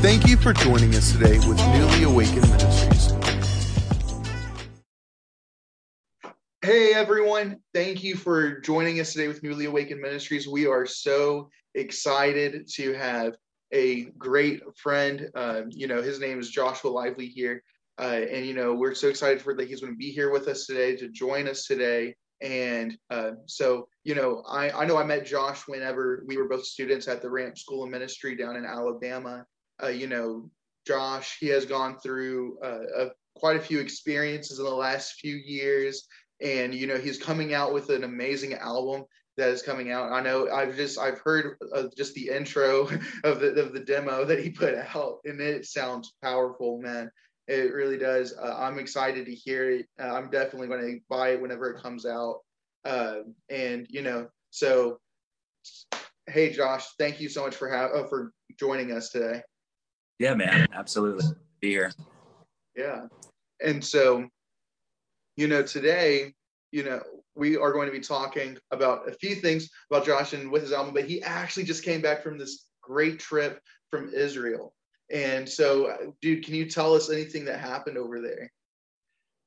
Thank you for joining us today with Newly Awakened Ministries. Hey everyone, thank you for joining us today with Newly Awakened Ministries. We are so excited to have a great friend. Uh, you know, his name is Joshua Lively here. Uh, and, you know, we're so excited for that he's going to be here with us today to join us today. And uh, so, you know, I, I know I met Josh whenever we were both students at the Ramp School of Ministry down in Alabama. Uh, you know, Josh, he has gone through uh, a, quite a few experiences in the last few years. And, you know, he's coming out with an amazing album that is coming out. I know I've just I've heard just the intro of the of the demo that he put out, and it sounds powerful, man. It really does. Uh, I'm excited to hear it. Uh, I'm definitely going to buy it whenever it comes out. Uh, and you know, so hey, Josh, thank you so much for ha- uh, for joining us today. Yeah, man, absolutely. Be here. Yeah, and so you know, today, you know, we are going to be talking about a few things about Josh and with his album, but he actually just came back from this great trip from Israel. And so, dude, can you tell us anything that happened over there?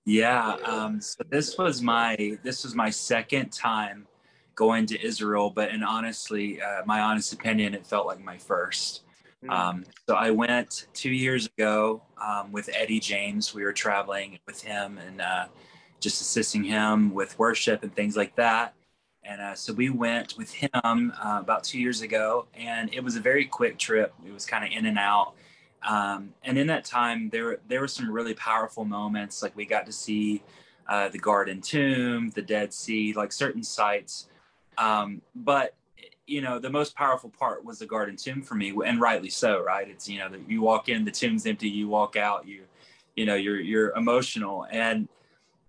Yeah, um, so this was my this was my second time going to Israel, but in honestly, uh, my honest opinion, it felt like my first. Mm. Um, so I went two years ago um, with Eddie James. We were traveling with him and uh, just assisting him with worship and things like that. And uh, so we went with him uh, about two years ago, and it was a very quick trip. It was kind of in and out. Um, and in that time, there there were some really powerful moments. Like we got to see uh, the Garden Tomb, the Dead Sea, like certain sites. Um, but you know, the most powerful part was the Garden Tomb for me, and rightly so. Right? It's you know, that you walk in, the tomb's empty. You walk out, you you know, you're you're emotional. And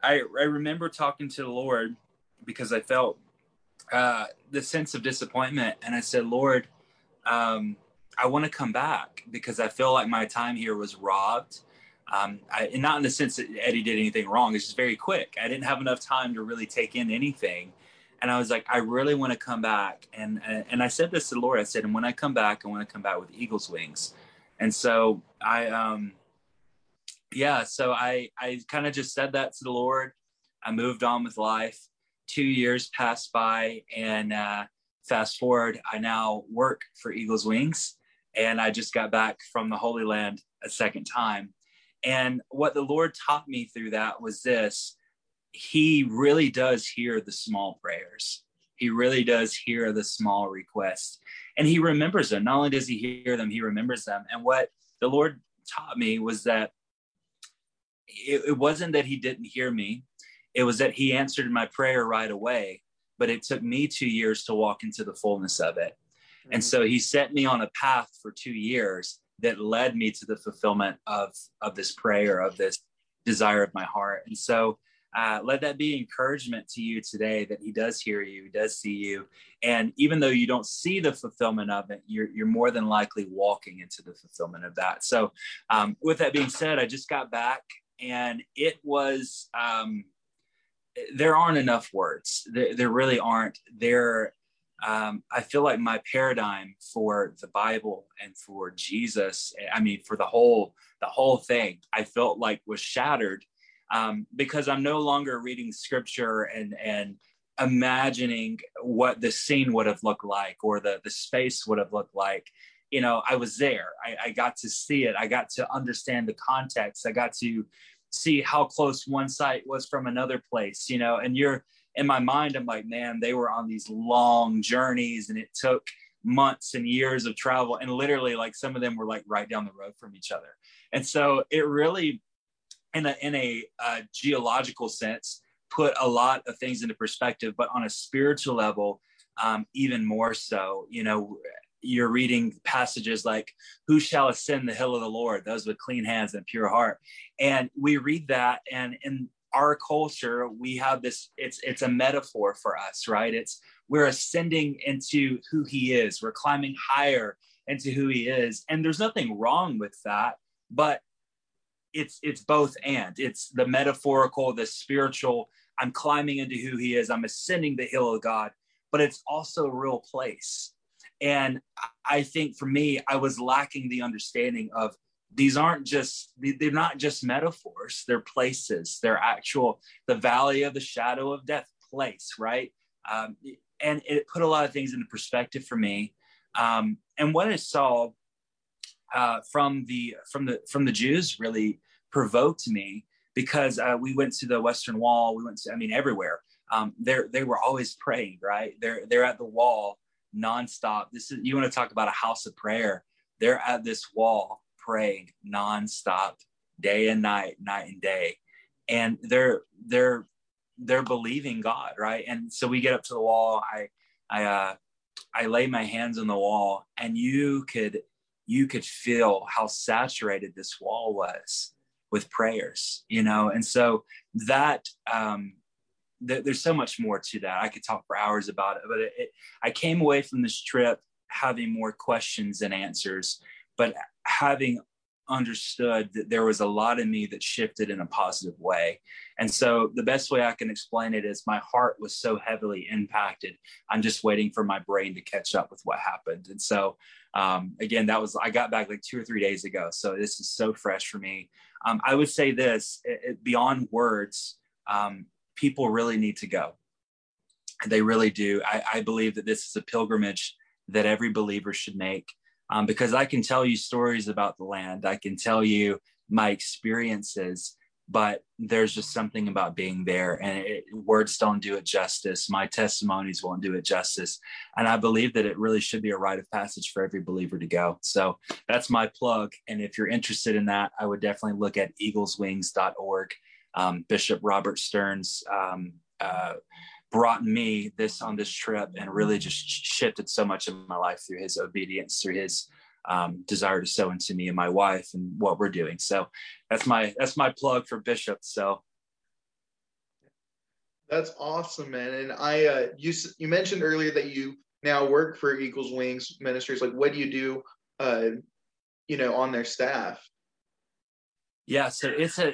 I I remember talking to the Lord because I felt uh, the sense of disappointment, and I said, Lord. Um, I want to come back because I feel like my time here was robbed. Um, I, and not in the sense that Eddie did anything wrong. It's just very quick. I didn't have enough time to really take in anything. And I was like, I really want to come back. And, and I said this to the Lord. I said, and when I come back, I want to come back with eagle's wings. And so I, um, yeah, so I, I kind of just said that to the Lord. I moved on with life. Two years passed by and, uh, fast forward, I now work for Eagles Wings and I just got back from the Holy Land a second time. And what the Lord taught me through that was this He really does hear the small prayers. He really does hear the small requests. And He remembers them. Not only does He hear them, He remembers them. And what the Lord taught me was that it, it wasn't that He didn't hear me, it was that He answered my prayer right away. But it took me two years to walk into the fullness of it. And so he set me on a path for two years that led me to the fulfillment of, of this prayer, of this desire of my heart. And so uh, let that be encouragement to you today that he does hear you, he does see you. And even though you don't see the fulfillment of it, you're, you're more than likely walking into the fulfillment of that. So, um, with that being said, I just got back and it was, um, there aren't enough words. There, there really aren't. There, um, I feel like my paradigm for the Bible and for Jesus, I mean, for the whole the whole thing, I felt like was shattered um, because I'm no longer reading Scripture and and imagining what the scene would have looked like or the the space would have looked like. You know, I was there. I, I got to see it. I got to understand the context. I got to see how close one site was from another place. You know, and you're in my mind, I'm like, man, they were on these long journeys and it took months and years of travel. And literally, like some of them were like right down the road from each other. And so it really, in a, in a uh, geological sense, put a lot of things into perspective, but on a spiritual level, um, even more so. You know, you're reading passages like, Who shall ascend the hill of the Lord? Those with clean hands and pure heart. And we read that, and in our culture we have this it's it's a metaphor for us right? It's we're ascending into who he is. We're climbing higher into who he is. And there's nothing wrong with that but it's it's both and. It's the metaphorical the spiritual i'm climbing into who he is. I'm ascending the hill of god. But it's also a real place and I think for me, I was lacking the understanding of these aren't just they're not just metaphors. They're places. They're actual the valley of the shadow of death place right? Um, and it put a lot of things into perspective for me. Um, and what i saw uh, from the from the from the jews really provoked me because uh, we went to the western wall. We went to i mean everywhere. Um, they're they were always praying right? They're they're at the wall nonstop this is you want to talk about a house of prayer they're at this wall praying nonstop, day and night, night and day, and they're they're they're believing God, right? And so we get up to the wall. I I uh, I lay my hands on the wall, and you could you could feel how saturated this wall was with prayers, you know. And so that um, th- there's so much more to that. I could talk for hours about it, but it, it, I came away from this trip having more questions than answers but having understood that there was a lot in me that shifted in a positive way. And so the best way I can explain it is my heart was so heavily impacted. I'm just waiting for my brain to catch up with what happened. And so um, again, that was, I got back like two or three days ago. So this is so fresh for me. Um, I would say this it, it, beyond words, um, people really need to go. They really do. I, I believe that this is a pilgrimage that every believer should make um, because I can tell you stories about the land. I can tell you my experiences, but there's just something about being there, and it, words don't do it justice. My testimonies won't do it justice, and I believe that it really should be a rite of passage for every believer to go. So that's my plug. And if you're interested in that, I would definitely look at eagleswings.org. Um, Bishop Robert Stearns. Um, uh, brought me this on this trip and really just shifted so much of my life through his obedience, through his um, desire to sow into me and my wife and what we're doing. So that's my that's my plug for Bishop. So that's awesome, man. And I uh, you you mentioned earlier that you now work for Eagles Wings Ministries. Like, what do you do? Uh, you know, on their staff. Yeah, so it's a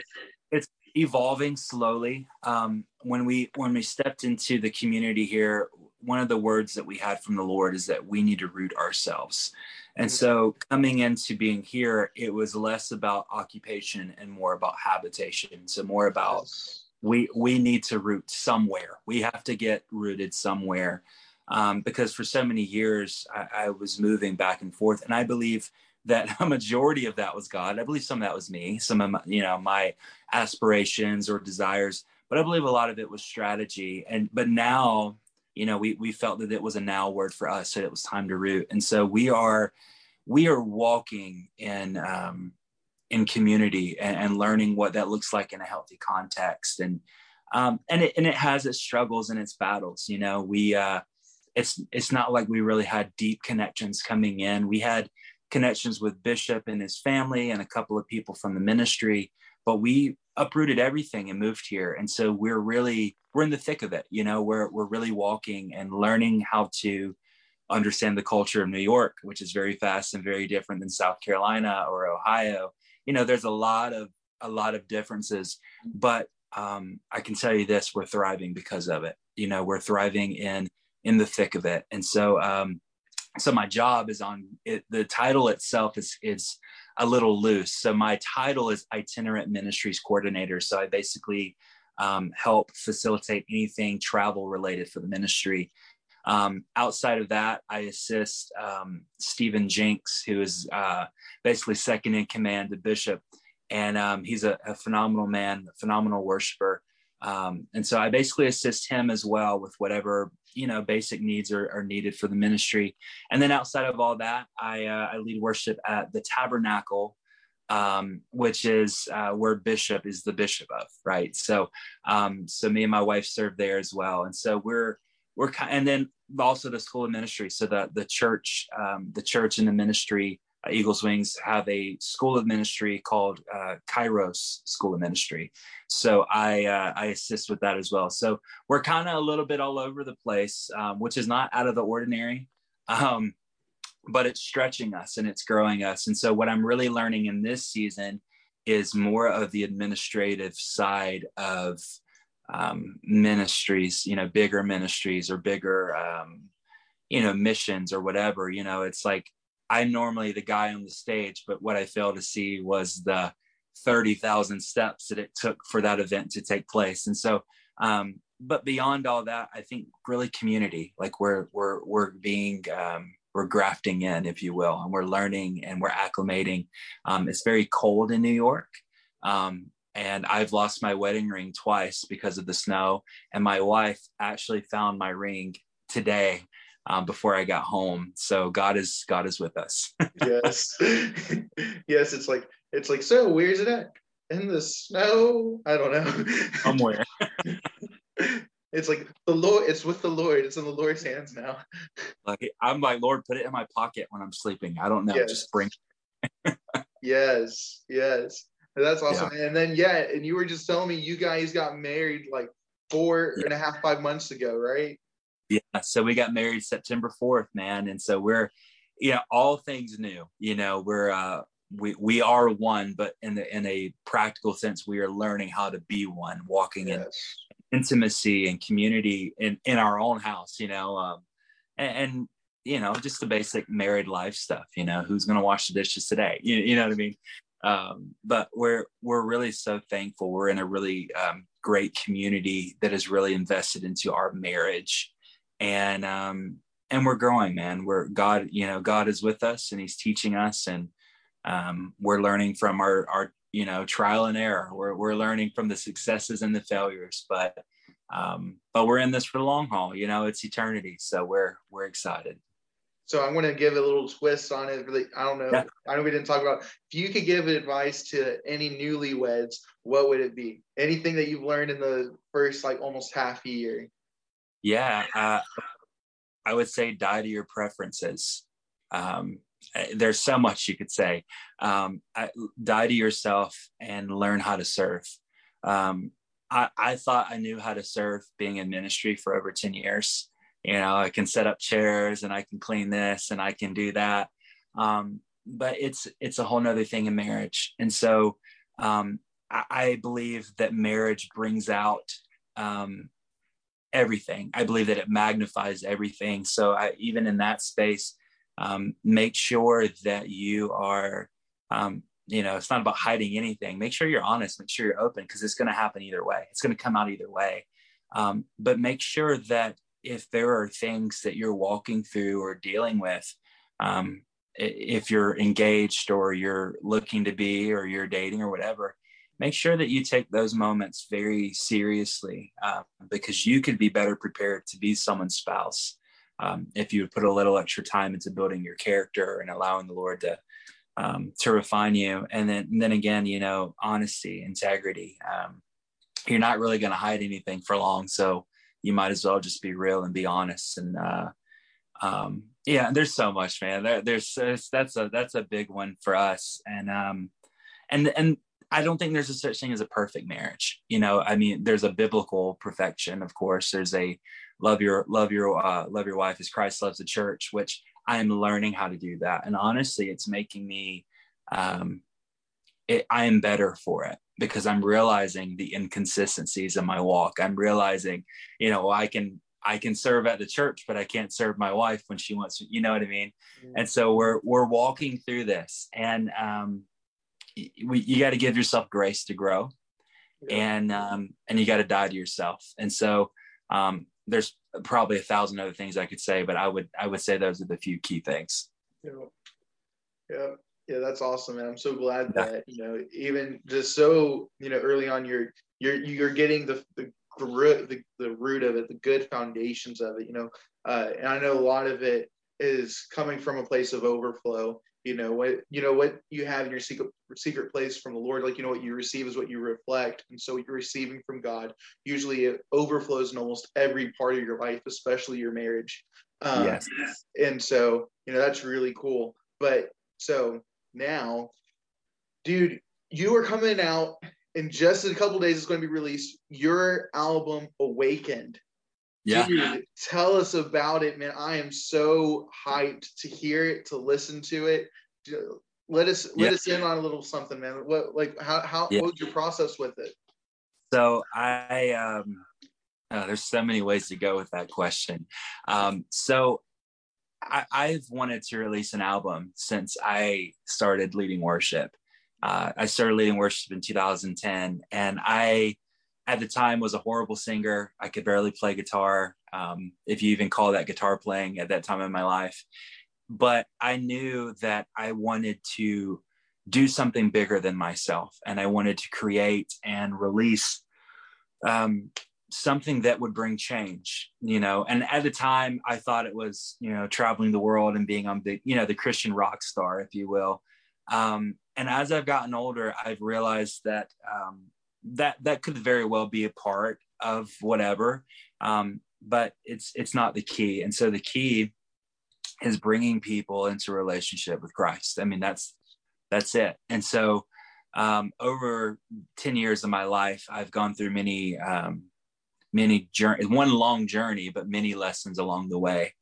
evolving slowly. Um, when we when we stepped into the community here, one of the words that we had from the Lord is that we need to root ourselves. And so coming into being here, it was less about occupation and more about habitation. So more about we we need to root somewhere. We have to get rooted somewhere. Um, because for so many years I, I was moving back and forth. And I believe that a majority of that was God. I believe some of that was me, some of my, you know, my aspirations or desires, but I believe a lot of it was strategy. And but now, you know, we we felt that it was a now word for us, that it was time to root. And so we are we are walking in um, in community and, and learning what that looks like in a healthy context. And um, and it and it has its struggles and its battles. You know, we uh, it's it's not like we really had deep connections coming in. We had connections with Bishop and his family and a couple of people from the ministry, but we uprooted everything and moved here. And so we're really we're in the thick of it. You know, we're we're really walking and learning how to understand the culture of New York, which is very fast and very different than South Carolina or Ohio. You know, there's a lot of a lot of differences, but um, I can tell you this: we're thriving because of it. You know, we're thriving in in the thick of it, and so um, so my job is on it, the title itself is is a little loose. So my title is itinerant ministries coordinator. So i basically um, help facilitate anything travel related for the ministry. Um, outside of that i assist um, stephen jinks who is uh, basically second in command to bishop. And um, he's a, a, phenomenal man a phenomenal worshiper. Um, and so i basically assist him as well with whatever you know basic needs are, are needed for the ministry. And then outside of all that i uh, i lead worship at the tabernacle um, which is uh, where bishop is the bishop of right? So um, so me and my wife serve there as well. And so we're we're and then also the school of ministry. So the the church um, the church and the ministry Eagles Wings have a school of ministry called uh, Kairos School of Ministry. So I uh, I assist with that as well. So we're kind of a little bit all over the place, um, which is not out of the ordinary, um, but it's stretching us and it's growing us. And so what I'm really learning in this season is more of the administrative side of um, ministries, you know, bigger ministries or bigger um, you know missions or whatever you know it's like i'm normally the guy on the stage but what i failed to see was the 30,000 steps that it took for that event to take place. And so um but beyond all that i think really community like we're we're we're being um we're grafting in if you will and we're learning and we're acclimating. Um, it's very cold in new york. Um, and I've lost my wedding ring twice because of the snow. And my wife actually found my ring today um, before I got home. So God is God is with us. yes, yes. It's like it's like so. Where's it at? In the snow? I don't know. Somewhere. it's like the Lord. It's with the Lord. It's in the Lord's hands now. Like I'm like Lord, put it in my pocket when I'm sleeping. I don't know. Yes. Just bring. yes. Yes. That's awesome. Yeah. And then yeah, and you were just telling me you guys got married like four yeah. and a half, five months ago, right? Yeah. So we got married September 4th, man. And so we're you know, all things new. You know, we're uh we we are one, but in the in a practical sense, we are learning how to be one, walking yes. in intimacy and community in in our own house, you know. Um and, and you know, just the basic married life stuff, you know, who's gonna wash the dishes today? You, you know what I mean? Um, but we're we're really so thankful. We're in a really um, great community that is really invested into our marriage, and um, and we're growing, man. We're God, you know, God is with us, and He's teaching us, and um, we're learning from our our you know trial and error. We're we're learning from the successes and the failures, but um, but we're in this for the long haul. You know, it's eternity, so we're we're excited. So I'm going to give a little twist on it. Really, I don't know. Yeah. I know we didn't talk about. If you could give advice to any newlyweds, what would it be? Anything that you've learned in the first like almost half a year? Yeah, uh, I would say die to your preferences. Um, eh, there's so much you could say. Um, I, die to yourself and learn how to serve. Um, I, I thought I knew how to serve being in ministry for over 10 years you know i can set up chairs and i can clean this and i can do that um, but it's it's a whole nother thing in marriage and so um, I, I, believe that marriage brings out um, everything. I believe that it magnifies everything. So I, even in that space um, make sure that you are um, you know it's not about hiding anything. Make sure you're honest make sure you're open because it's going to happen either way. It's going to come out either way. Um, but make sure that if there are things that you're walking through or dealing with, um, if you're engaged or you're looking to be or you're dating or whatever, make sure that you take those moments very seriously uh, because you could be better prepared to be someone's spouse um, if you put a little extra time into building your character and allowing the Lord to um, to refine you. And then and then again, you know, honesty, integrity. Um, you're not really going to hide anything for long, so you might as well just be real and be honest and uh, um, yeah there's so much man there, there's, there's, that's a that's a big one for us and um and and i don't think there's a such thing as a perfect marriage you know i mean there's a biblical perfection of course there's a love your love your uh, love your wife as christ loves the church which i am learning how to do that and honestly it's making me um it, i am better for it because I'm realizing the inconsistencies in my walk. I'm realizing, you know, I can I can serve at the church, but I can't serve my wife when she wants to, you know what I mean? Mm-hmm. And so we're we're walking through this and um we, you got to give yourself grace to grow yeah. and um and you got to die to yourself. And so um there's probably a thousand other things I could say, but I would I would say those are the few key things. Yeah. Yeah. Yeah, that's awesome, and I'm so glad yeah. that you know, even just so you know, early on, you're you're you're getting the the the root the, the root of it, the good foundations of it. You know, uh, and I know a lot of it is coming from a place of overflow. You know what you know what you have in your secret secret place from the Lord. Like you know what you receive is what you reflect, and so you're receiving from God. Usually, it overflows in almost every part of your life, especially your marriage. Um, yes. And so you know that's really cool. But so now, dude, you are coming out in just a couple days. It's going to be released. Your album, Awakened. Yeah. Dude, tell us about it, man. I am so hyped to hear it, to listen to it. Let us let yeah. us in on a little something, man. What like how how yeah. what was your process with it? So I um uh, there's so many ways to go with that question. Um, so I, I've wanted to release an album since I started leading worship. Uh, I started leading worship in 2010, and I, at the time, was a horrible singer. I could barely play guitar, um, if you even call that guitar playing at that time in my life. But I knew that I wanted to do something bigger than myself, and I wanted to create and release um, something that would bring change you know and at the time i thought it was you know traveling the world and being on the you know the christian rock star if you will um, and as i've gotten older i've realized that um, that that could very well be a part of whatever um, but it's it's not the key and so the key is bringing people into relationship with christ i mean that's that's it and so um, over 10 years of my life i've gone through many um, many journey, one long journey, but many lessons along the way.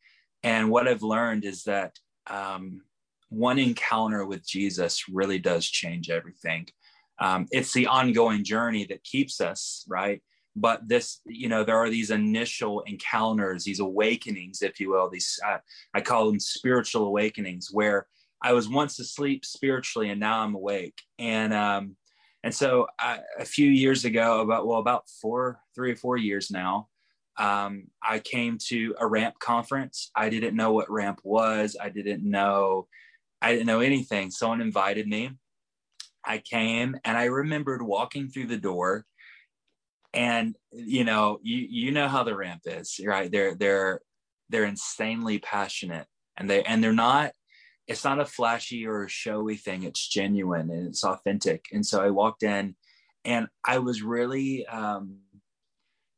And what I've learned is that um, one encounter with Jesus really does change everything. Um, it's the ongoing journey that keeps us right. But this, you know, there are these initial encounters, these awakenings, if you will. These uh, I call them spiritual awakenings, where I was once asleep spiritually and now I'm awake. And um, and so I, a few years ago, about well, about four, three or four years now, um, I came to a ramp conference. I didn't know what ramp was. I didn't know, I didn't know anything. Someone invited me. I came and I remembered walking through the door and you know, you you know how the ramp is, right? They're they're they're insanely passionate and they and they're not it's not a flashy or a showy thing. It's genuine and it's authentic. And so i walked in and i was really um,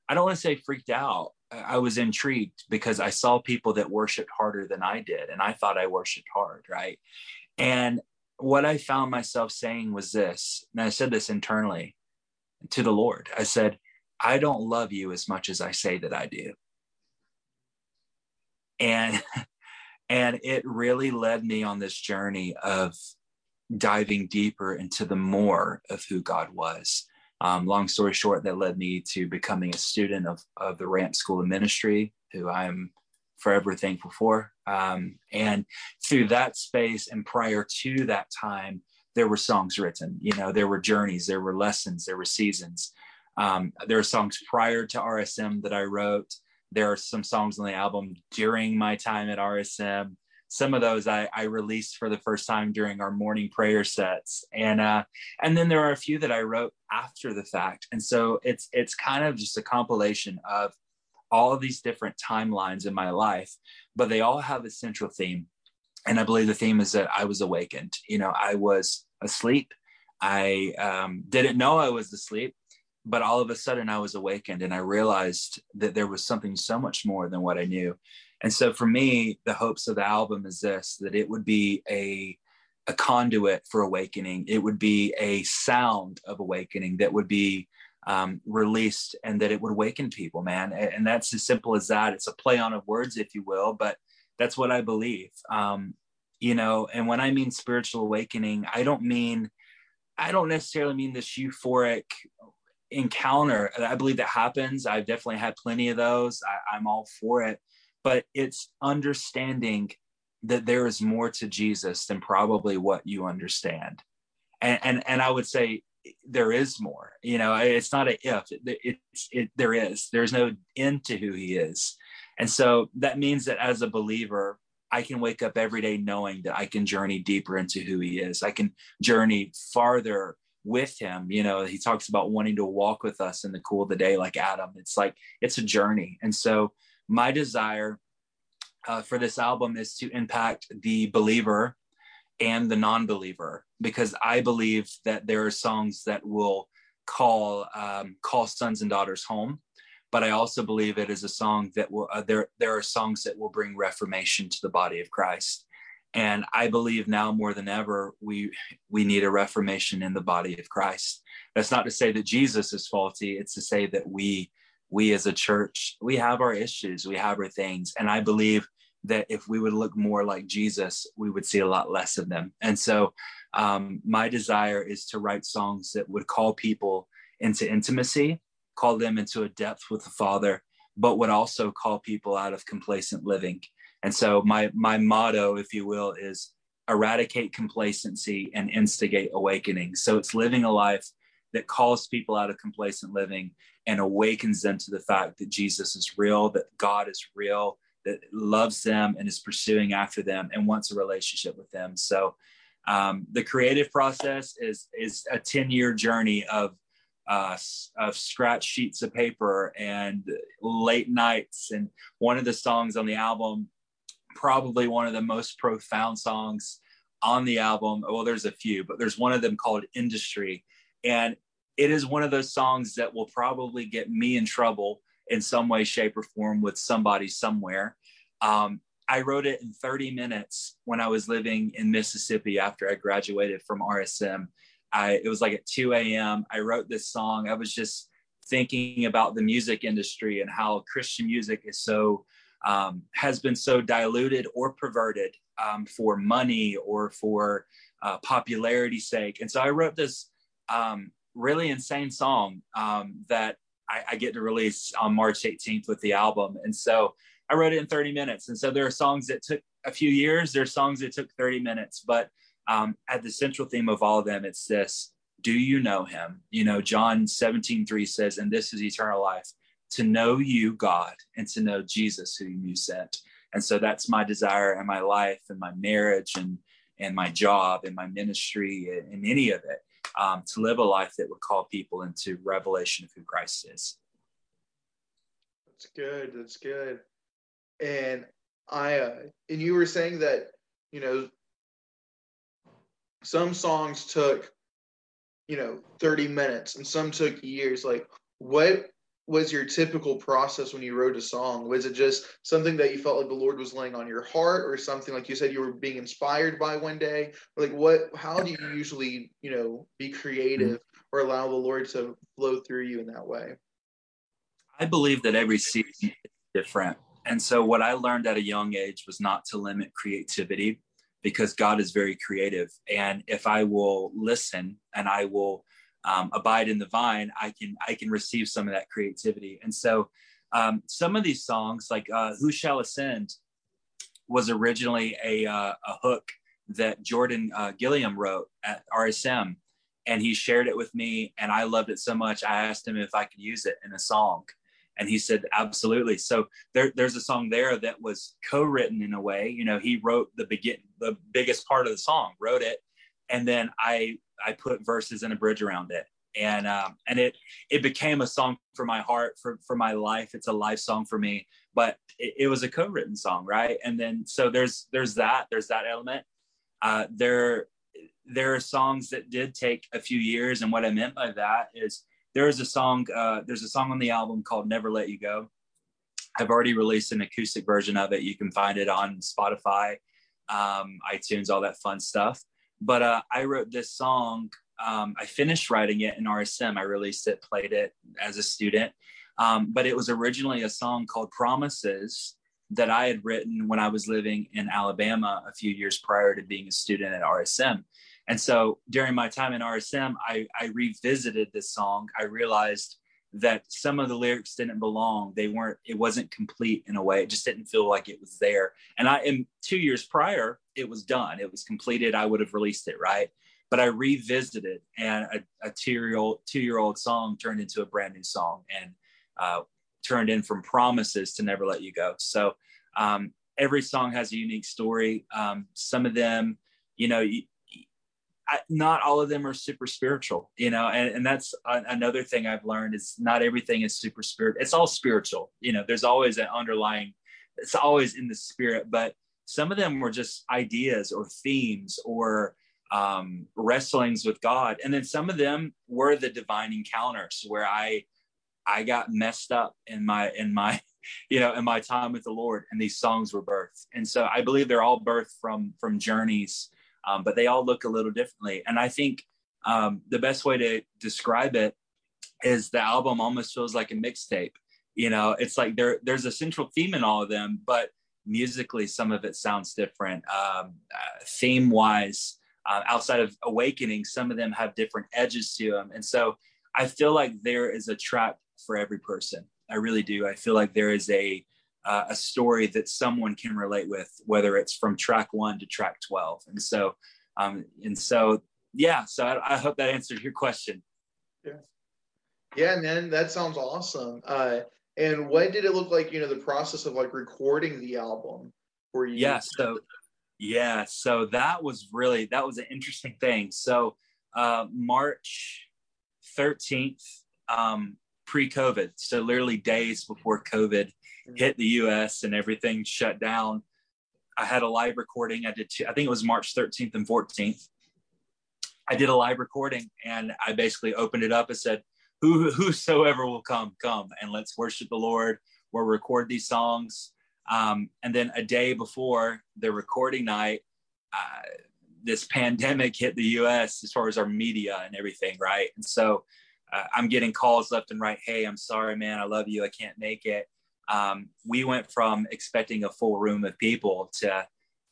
i don't want to say freaked out. I was intrigued because i saw people that worshiped harder than i did and i thought i worshiped hard right? And what i found myself saying was this and i said this internally to the lord i said i don't love you as much as i say that i do and And it really led me on this journey of diving deeper into the more of who God was. Um, long story short, that led me to becoming a student of, of the Ramp School of Ministry, who I'm forever thankful for. Um, and through that space and prior to that time, there were songs written. You know, there were journeys, there were lessons, there were seasons. Um, there are songs prior to RSM that I wrote there are some songs on the album during my time at RSM. Some of those I, I released for the first time during our morning prayer sets, and uh, and then there are a few that I wrote after the fact. And so it's it's kind of just a compilation of all of these different timelines in my life, but they all have a central theme. And I believe the theme is that I was awakened. You know, I was asleep. I um, didn't know I was asleep but all of a sudden I was awakened and I realized that there was something so much more than what I knew. And so for me, the hopes of the album is this that it would be a a conduit for awakening. It would be a sound of awakening that would be um, released and that it would awaken people, man. And that's as simple as that. It's a play on of words, if you will, but that's what I believe. Um, you know, and when I mean spiritual awakening, I don't mean I don't necessarily mean this euphoric encounter i believe that happens i've definitely had plenty of those I, i'm all for it but it's understanding that there is more to jesus than probably what you understand and and, and i would say there is more you know it's not a if it, it's it there is there's no end to who he is. And so that means that as a believer i can wake up every day knowing that i can journey deeper into who he is. I can journey farther with him. You know he talks about wanting to walk with us in the cool of the day like adam. It's like it's a journey. And so my desire uh, for this album is to impact the believer and the non-believer because i believe that there are songs that will call um, call sons and daughters home but i also believe it is a song that will uh, there there are songs that will bring reformation to the body of christ. And i believe now more than ever we we need a reformation in the body of christ. That's not to say that jesus is faulty. It's to say that we we as a church we have our issues we have our things. And i believe that if we would look more like jesus we would see a lot less of them and so um, my desire is to write songs that would call people into intimacy call them into a depth with the father but would also call people out of complacent living And so my my motto, if you will, is eradicate complacency and instigate awakening. So it's living a life that calls people out of complacent living and awakens them to the fact that Jesus is real, that God is real, that loves them and is pursuing after them and wants a relationship with them. So um, the creative process is is a 10 year journey of uh, of scratch sheets of paper and late nights. And one of the songs on the album, probably one of the most profound songs on the album. Well, there's a few, but there's one of them called Industry. And it is one of those songs that will probably get me in trouble in some way, shape, or form with somebody somewhere. Um, I wrote it in 30 minutes when I was living in Mississippi after I graduated from RSM. I, it was like at 2 a.m. I wrote this song. I was just thinking about the music industry and how Christian music is so um, has been so diluted or perverted um, for money or for uh, popularity's sake. And so I wrote this um, really insane song um, that I, I, get to release on March 18th with the album. And so I wrote it in 30 minutes. And so there are songs that took a few years, there are songs that took 30 minutes, but um, at the central theme of all of them, it's this do you know him? You know, John 17, 3 says, and this is eternal life, to know you, God, and to know Jesus, who you sent. And so that's my desire and my life and my marriage and and my job and my ministry and any of it um, to live a life that would call people into revelation of who Christ is. That's good. That's good. And I, uh, and you were saying that, you know, some songs took, you know, 30 minutes and some took years. Like, what was your typical process when you wrote a song? Was it just something that you felt like the Lord was laying on your heart, or something like you said you were being inspired by one day? Like what? How do you usually, you know, be creative mm-hmm. or allow the Lord to flow through you in that way? I believe that every season is different, and so what I learned at a young age was not to limit creativity, because God is very creative, and if I will listen and I will um, abide in the vine, I can I can receive some of that creativity. And so um, some of these songs, like uh, "Who Shall Ascend," was originally a, uh, a hook that Jordan uh, Gilliam wrote at RSM, and he shared it with me, and I loved it so much. I asked him if I could use it in a song, and he said absolutely. So there, there's a song there that was co-written in a way. You know, he wrote the begin the biggest part of the song, wrote it, and then I I put verses and a bridge around it. And um, and it it became a song for my heart for for my life. It's a life song for me. But it, it was a co-written song, right? And then so there's there's that there's that element. Uh, there there are songs that did take a few years, and what I meant by that is there is a song uh, there's a song on the album called Never Let You Go. I've already released an acoustic version of it. You can find it on Spotify, um, iTunes, all that fun stuff. But uh, I wrote this song. Um, I finished writing it in RSM. I released it, played it as a student. Um, but it was originally a song called Promises that I had written when I was living in Alabama a few years prior to being a student at RSM. And so during my time in RSM, I, I revisited this song. I realized that some of the lyrics didn't belong. They weren't, it wasn't complete in a way. It just didn't feel like it was there. And I, in two years prior, it was done. It was completed. I would have released it, right? But I revisited it and a, a two-year-old, two-year-old song turned into a brand new song and uh, turned in from promises to never let you go. So um, every song has a unique story. Um, some of them, you know, Not all of them are super spiritual, you know, and, and that's a, another thing I've learned is not everything is super spirit. It's all spiritual, you know, there's always an underlying, it's always in the spirit, but some of them were just ideas or themes or um, wrestlings with God. And then some of them were the divine encounters where I, I got messed up in my, in my, you know, in my time with the Lord and these songs were birthed. And so I believe they're all birthed from, from journeys um, but they all look a little differently. And I think um, the best way to describe it is the album almost feels like a mixtape. You know, it's like there there's a central theme in all of them, but musically some of it sounds different. Um, uh, theme wise, uh, outside of Awakening, some of them have different edges to them, and so I feel like there is a track for every person. I really do. I feel like there is a uh, a story that someone can relate with, whether it's from track one to track 12. And so, um, and so, yeah, so I, I hope that answered your question. Yeah. Yeah, man, that sounds awesome. Uh, and what did it look like, you know, the process of like recording the album for you? Yeah. So, yeah. So that was really, that was an interesting thing. So, uh, March 13th, um, pre COVID. So, literally days before COVID. Hit the US and everything shut down. I had a live recording. I did, two, I think it was March 13th and 14th. I did a live recording and I basically opened it up and said, Who, Whosoever will come, come and let's worship the Lord. We'll record these songs. Um, and then a day before the recording night, uh, this pandemic hit the US as far as our media and everything, right? And so uh, I'm getting calls left and right. Hey, I'm sorry, man. I love you. I can't make it. Um, we went from expecting a full room of people to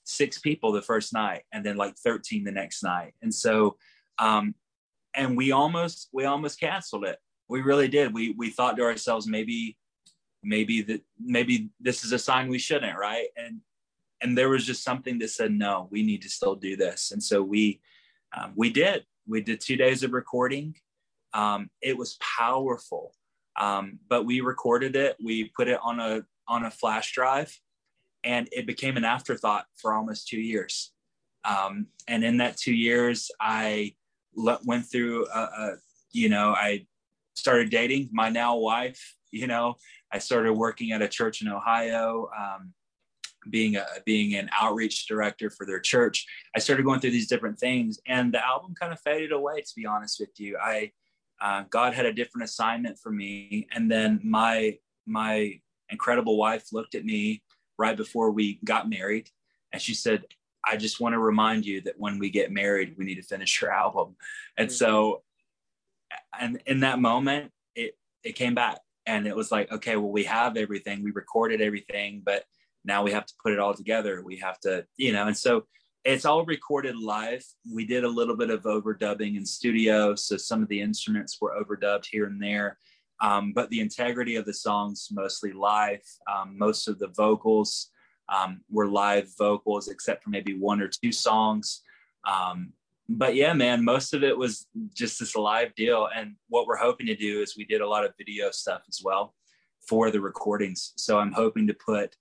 six people the first night and then like 13 the next night. And so, um, and we almost, we almost canceled it. We really did. We, we thought to ourselves, maybe, maybe that, maybe this is a sign we shouldn't. Right. And, and there was just something that said, no, we need to still do this. And so we, um, we did, we did two days of recording. Um, it was powerful. Um, but we recorded it. We put it on a on a flash drive, and it became an afterthought for almost two years. Um, and in that two years, I le- went through. A, a, you know, I started dating my now wife. You know, I started working at a church in Ohio. Um, being a being an outreach director for their church i started going through these different things and the album kind of faded away to be honest with you i uh, God had a different assignment for me. And then my my incredible wife looked at me right before we got married, and she said, "I just want to remind you that when we get married, we need to finish your album." And mm-hmm. so, and in that moment, it it came back, and it was like, okay, well, we have everything, we recorded everything, but now we have to put it all together. We have to, you know, and so it's all recorded live. We did a little bit of overdubbing in studio, so some of the instruments were overdubbed here and there. Um, but the integrity of the songs mostly live. Um, most of the vocals um, were live vocals, except for maybe one or two songs. Um, but yeah, man, most of it was just this live deal. And what we're hoping to do is we did a lot of video stuff as well for the recordings. So I'm hoping to put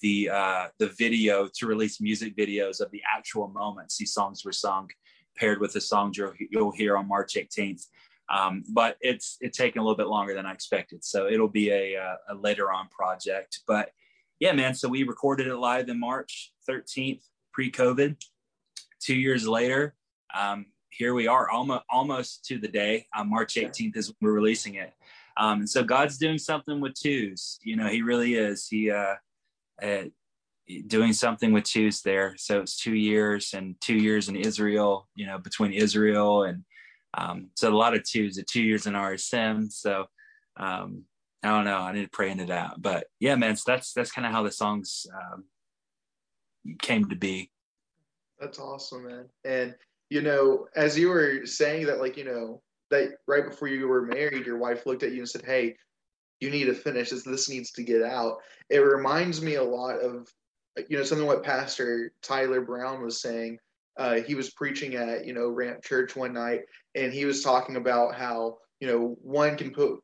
the uh, the video to release music videos of the actual moments these songs were sung, paired with the songs you'll, you'll hear on March 18th. Um, but it's it's taken a little bit longer than I expected, so it'll be a, a, a later on project. But yeah, man. So we recorded it live in March 13th, pre-COVID. Two years later, um, here we are, almost almost to the day. Uh, March 18th is when we're releasing it. Um, and so God's doing something with twos. You know, He really is. He uh, doing something with twos there. So it's two years and two years in Israel, you know, between Israel and um, so a lot of twos, the two years in RSM. So um, I don't know. I need to pray into that. But yeah, man, so that's that's kind of how the songs um, came to be. That's awesome, man. And you know, as you were saying that, like you know, that right before you were married, your wife looked at you and said, "Hey, you need to finish this. This needs to get out. It reminds me a lot of, you know, something what Pastor Tyler Brown was saying. Uh, he was preaching at, you know, Ramp Church one night, and he was talking about how, you know, one can put,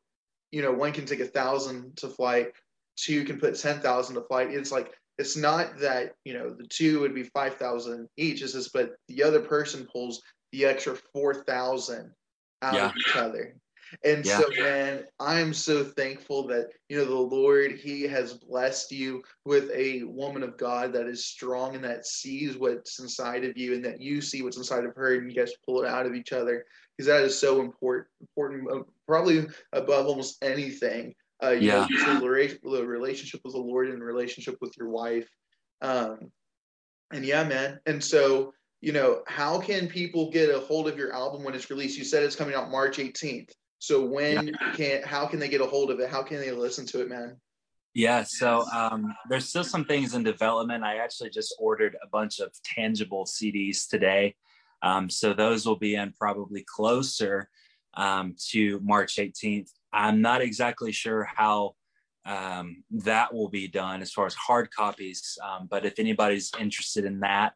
you know, one can take a thousand to flight, two can put ten thousand to flight. It's like it's not that you know the two would be five thousand each. It's just, but the other person pulls the extra four thousand out yeah. of each other. And yeah. so, man, I'm so thankful that, you know, the Lord, He has blessed you with a woman of God that is strong and that sees what's inside of you and that you see what's inside of her and you guys pull it out of each other because that is so important, important, uh, probably above almost anything. Uh, yeah. Know, the relationship with the Lord and relationship with your wife. Um, and yeah, man. And so, you know, how can people get a hold of your album when it's released? You said it's coming out March 18th. So when yeah. can how can they get a hold of it? How can they listen to it, man? Yeah, so um, there's still some things in development. I actually just ordered a bunch of tangible CDs today. Um, so those will be in probably closer um, to March 18th. I'm not exactly sure how um, that will be done as far as hard copies. Um, but if anybody's interested in that,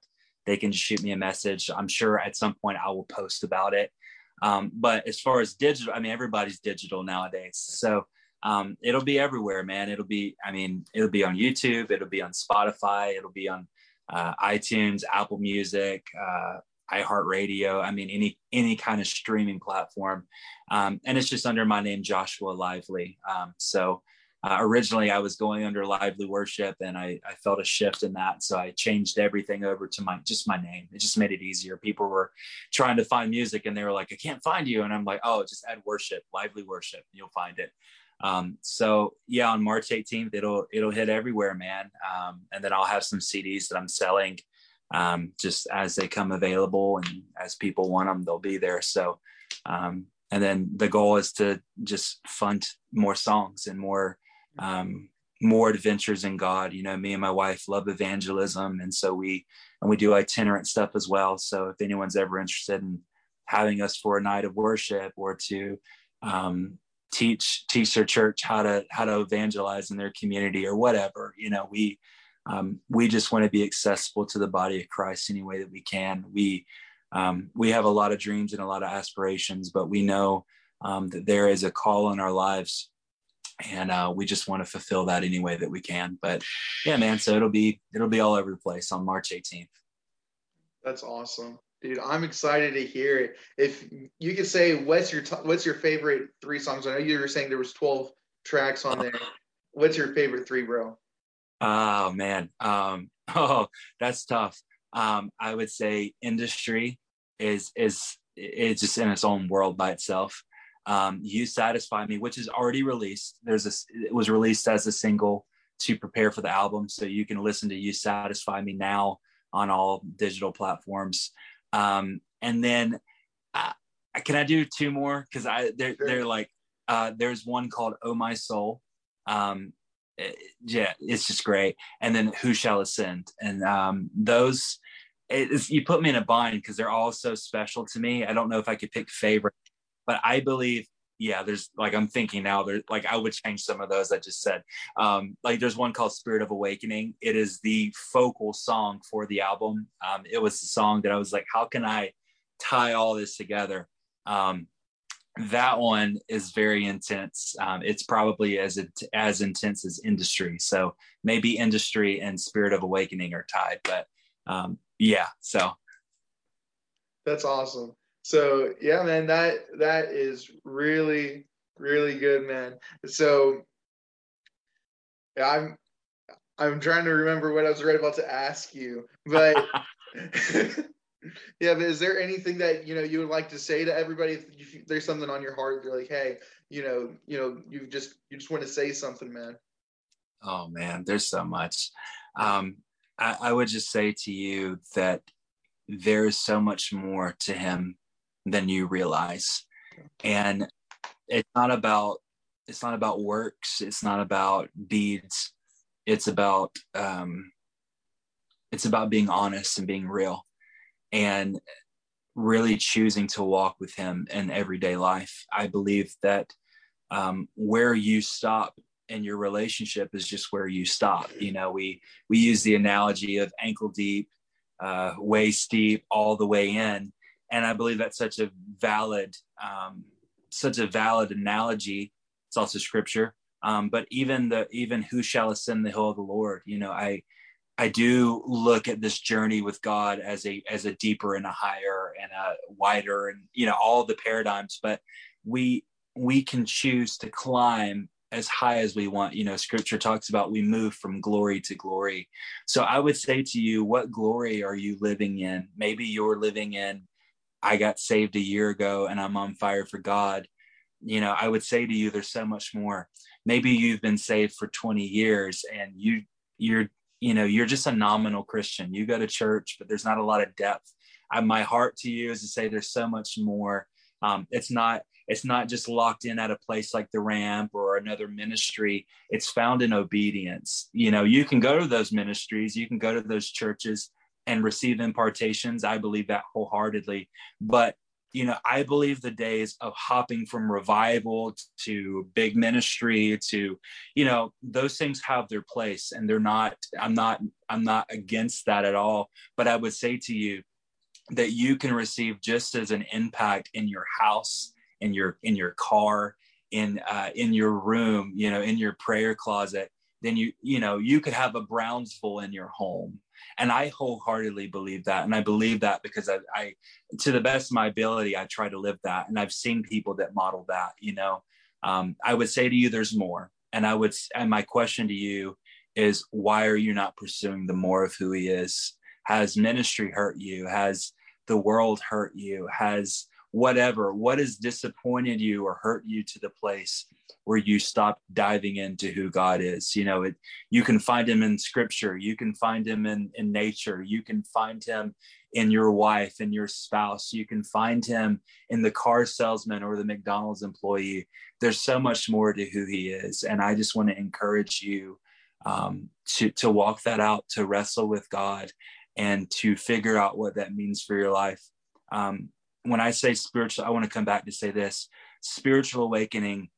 they can just shoot me a message. I'm sure at some point I will post about it. Um, but as far as digital, I mean, everybody's digital nowadays. So um, it'll be everywhere, man. It'll be, I mean, it'll be on YouTube, it'll be on Spotify, it'll be on uh, iTunes, Apple Music, uh, iHeartRadio. I mean, any any kind of streaming platform, um, and it's just under my name, Joshua Lively. Um, so uh, originally, I was going under Lively Worship, and I, I felt a shift in that, so I changed everything over to my just my name. It just made it easier. People were trying to find music, and they were like, "I can't find you," and I'm like, "Oh, just add worship, Lively Worship, you'll find it." Um, so yeah, on March 18th, it'll it'll hit everywhere, man. Um, and then I'll have some CDs that I'm selling um, just as they come available and as people want them, they'll be there. So, um, and then the goal is to just fund more songs and more um, more adventures in God. You know, me and my wife love evangelism, and so we and we do itinerant stuff as well. So if anyone's ever interested in having us for a night of worship or to um, teach teach their church how to how to evangelize in their community or whatever you know we um, we just want to be accessible to the body of christ any way that we can we um, we have a lot of dreams and a lot of aspirations but we know um, that there is a call in our lives and uh, we just want to fulfill that any way that we can but yeah man so it'll be it'll be all over the place on march 18th that's awesome Dude, I'm excited to hear it. If you could say, what's your t- what's your favorite three songs? I know you were saying there was 12 tracks on there. What's your favorite three, bro? Oh man, um, oh that's tough. Um, I would say industry is is it's just in its own world by itself. Um, you satisfy me, which is already released. There's a it was released as a single to prepare for the album, so you can listen to "You Satisfy Me" now on all digital platforms. Um, and then uh, can I do two more? Because I they're sure. they're like uh, there's one called "Oh My Soul." Um, it, yeah, it's just great. And then "Who Shall Ascend?" And um, those you put me in a bind because they're all so special to me. I don't know if I could pick favorite, but I believe yeah, there's like I'm thinking now. There's like I would change some of those I just said. Um, like there's one called Spirit of Awakening. It is the focal song for the album. Um, it was the song that I was like, how can I tie all this together? Um, that one is very intense. Um, it's probably as it, as intense as Industry. So maybe Industry and Spirit of Awakening are tied, but um, yeah. So that's awesome. So yeah, man, that that is really really good, man. So yeah, I'm I'm trying to remember what I was right about to ask you, but yeah, but is there anything that you know you would like to say to everybody? If there's something on your heart, you're like, hey, you know, you know, you just you just want to say something, man. Oh man, there's so much. Um, I, I would just say to you that there is so much more to him than you realize. And it's not about it's not about works it's not about deeds. It's about um it's about being honest and being real and really choosing to walk with him in everyday life. I believe that um, where you stop in your relationship is just where you stop. You know we we use the analogy of ankle deep uh, waist deep all the way in and I believe that's such a valid, um, such a valid analogy. It's also scripture. Um, but even the even who shall ascend the hill of the Lord, you know, I I do look at this journey with God as a as a deeper and a higher and a wider and you know all the paradigms. But we we can choose to climb as high as we want. You know, scripture talks about we move from glory to glory. So I would say to you, what glory are you living in? Maybe you're living in I got saved a year ago and I'm on fire for God, you know, I would say to you, there's so much more. Maybe you've been saved for 20 years and you, you're, you know, you're just a nominal Christian. You go to church, but there's not a lot of depth. I, my heart to you is to say there's so much more. Um, it's not, it's not just locked in at a place like the ramp or another ministry it's found in obedience you know you can go to those ministries you can go to those churches and receive impartations. I believe that wholeheartedly. But you know, I believe the days of hopping from revival to big ministry to, you know, those things have their place and they're not, I'm not, I'm not against that at all. But I would say to you that you can receive just as an impact in your house, in your, in your car, in, uh, in your room, you know, in your prayer closet, then you, you know, you could have a Brownsville in your home and I wholeheartedly believe that. And I believe that because I, I, to the best of my ability, I try to live that. And I've seen people that model that, you know, um, I would say to you, there's more. And I would, and my question to you is, why are you not pursuing the more of who he is? Has ministry hurt you? Has the world hurt you? Has whatever, what has disappointed you or hurt you to the place where you stop diving into who God is. You know, it, you can find him in scripture, you can find him in, in nature, you can find him in your wife and your spouse, you can find him in the car salesman or the McDonald's employee. There's so much more to who he is. And I just want to encourage you um, to, to walk that out, to wrestle with God and to figure out what that means for your life. Um, when I say spiritual, I want to come back to say this spiritual awakening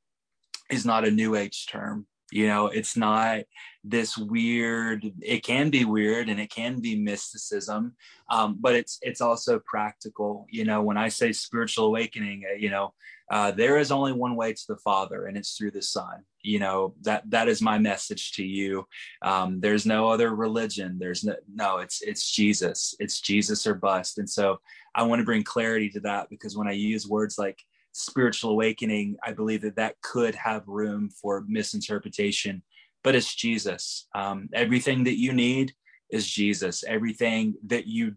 is not a new age term you know it's not this weird it can be weird and it can be mysticism um, but it's it's also practical. You know when i say spiritual awakening uh, you know uh, there is only one way to the father and it's through the son. You know that that is my message to you. Um, there's no other religion. There's no no it's it's jesus. It's jesus or bust. And so i want to bring clarity to that because when i use words like spiritual awakening, I believe that that could have room for misinterpretation, but it's Jesus. Um, everything that you need is Jesus. Everything that you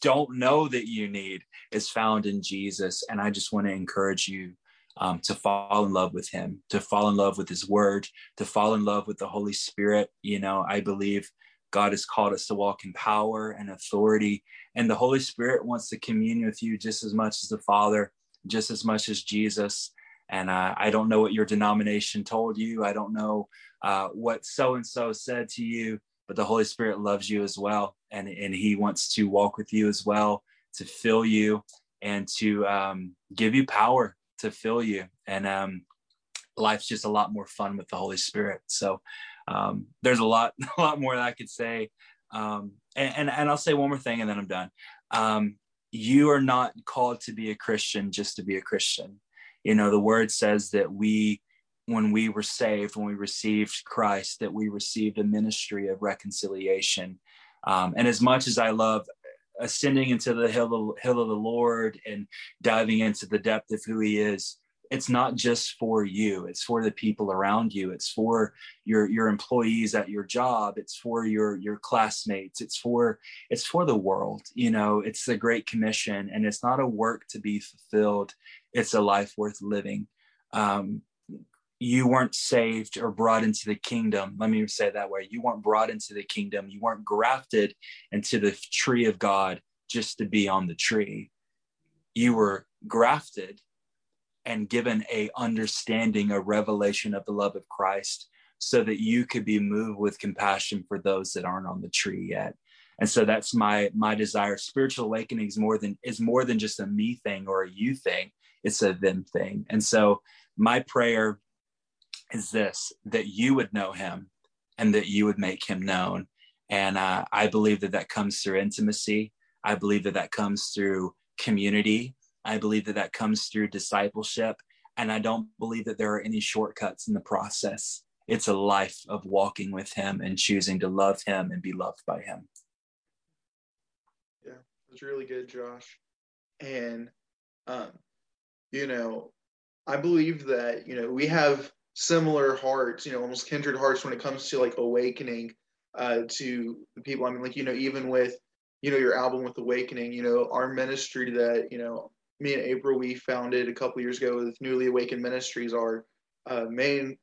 don't know that you need is found in Jesus. And I just want to encourage you um, to fall in love with Him, to fall in love with His Word, to fall in love with the Holy Spirit. You know, I believe God has called us to walk in power and authority, and the Holy Spirit wants to commune with you just as much as the Father just as much as Jesus. And uh, I don't know what your denomination told you. I don't know uh, what so and so said to you, but the Holy Spirit loves you as well. And, and He wants to walk with you as well, to fill you and to um, give you power to fill you. And um, life's just a lot more fun with the Holy Spirit. So um, there's a lot, a lot more that I could say. Um, and, and, and I'll say one more thing and then I'm done. Um, you are not called to be a Christian just to be a Christian. You know, the word says that we, when we were saved, when we received Christ, that we received a ministry of reconciliation. Um, and as much as I love ascending into the hill hill of the Lord and diving into the depth of who He is, it's not just for you it's for the people around you it's for your your employees at your job it's for your your classmates it's for it's for the world you know it's the great commission and it's not a work to be fulfilled it's a life worth living. Um, you weren't saved or brought into the kingdom let me say it that way you weren't brought into the kingdom you weren't grafted into the tree of god just to be on the tree. You were grafted and given a understanding a revelation of the love of christ so that you could be moved with compassion for those that aren't on the tree yet. And so that's my my desire. Spiritual awakening is more than is more than just a me thing or a you thing. It's a them thing. And so my prayer is this that you would know him and that you would make him known. And uh, i believe that that comes through intimacy. I believe that that comes through community I believe that that comes through discipleship. And I don't believe that there are any shortcuts in the process. It's a life of walking with Him and choosing to love Him and be loved by Him. Yeah, it's really good, Josh. And, um, you know, I believe that, you know, we have similar hearts, you know, almost kindred hearts when it comes to like awakening uh, to the people. I mean, like, you know, even with, you know, your album with Awakening, you know, our ministry that, you know, me and April we founded a couple years ago with Newly Awakened Ministries. Our uh, main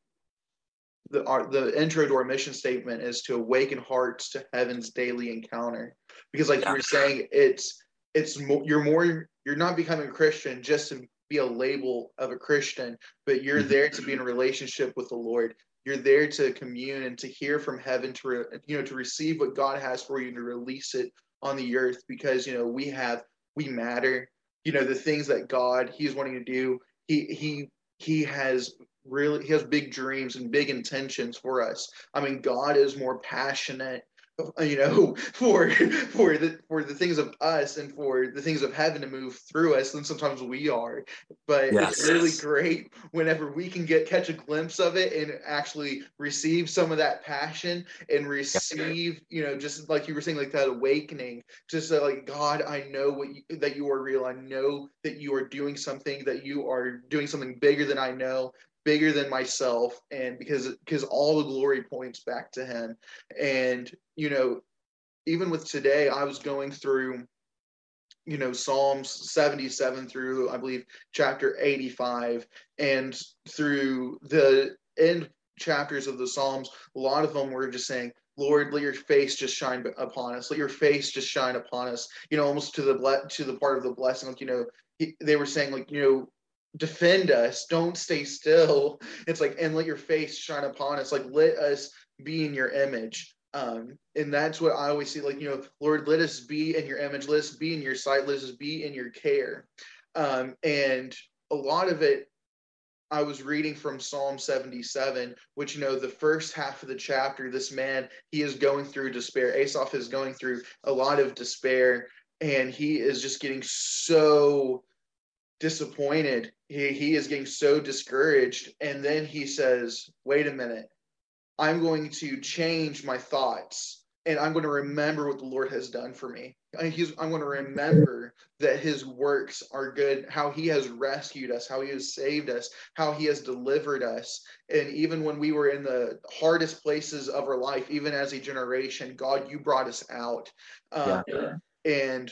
the our, the intro to our mission statement is to awaken hearts to heaven's daily encounter. Because like yeah. you were saying, it's it's mo- you're more you're not becoming a Christian just to be a label of a Christian, but you're mm-hmm. there to be in a relationship with the Lord. You're there to commune and to hear from heaven, to re, you know to receive what God has for you and to release it on the earth. Because you know we have we matter you know the things that God He's wanting to do. He he he has really he has big dreams and big intentions for us. I mean, God is more passionate you know for for the for the things of us and for the things of heaven to move through us than sometimes we are. But yes. it's really great whenever we can get catch a glimpse of it and actually receive some of that passion and receive you know just like you were saying like that awakening just like god i know what you, that you are real. I know that you are doing something that you are doing something bigger than i know bigger than myself and because because all the glory points back to him and you know even with today i was going through you know psalms 77 through i believe chapter 85 and through the end chapters of the psalms a lot of them were just saying Lord, let your face just shine upon us. Let your face just shine upon us. You know, almost to the ble- to the part of the blessing. Like you know, he, they were saying like you know, defend us don't stay still. It's like and let your face shine upon us like let us be in your image. Um and that's what i always see like you know lord let us be in your image. Let us be in your sight. Let us be in your care. Um and a lot of it i was reading from psalm 77 which you know the first half of the chapter this man he is going through despair. Asaph is going through a lot of despair and he is just getting so disappointed. He he is getting so discouraged, and then he says, "Wait a minute, I'm going to change my thoughts, and I'm going to remember what the Lord has done for me. He's, I'm going to remember that His works are good, how He has rescued us, how He has saved us, how He has delivered us, and even when we were in the hardest places of our life, even as a generation, God, you brought us out." Um, yeah. And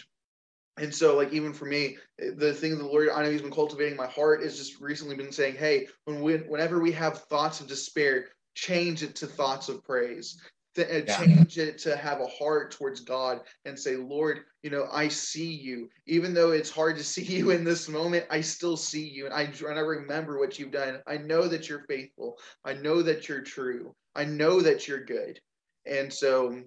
and so, like even for me, the thing the Lord I know He's been cultivating my heart is just recently been saying, "Hey, when we, whenever we have thoughts of despair, change it to thoughts of praise. Uh, yeah. Change it to have a heart towards God and say, Lord, you know, I see you. Even though it's hard to see you in this moment, I still see you, and I and I remember what you've done. I know that you're faithful. I know that you're true. I know that you're good. And so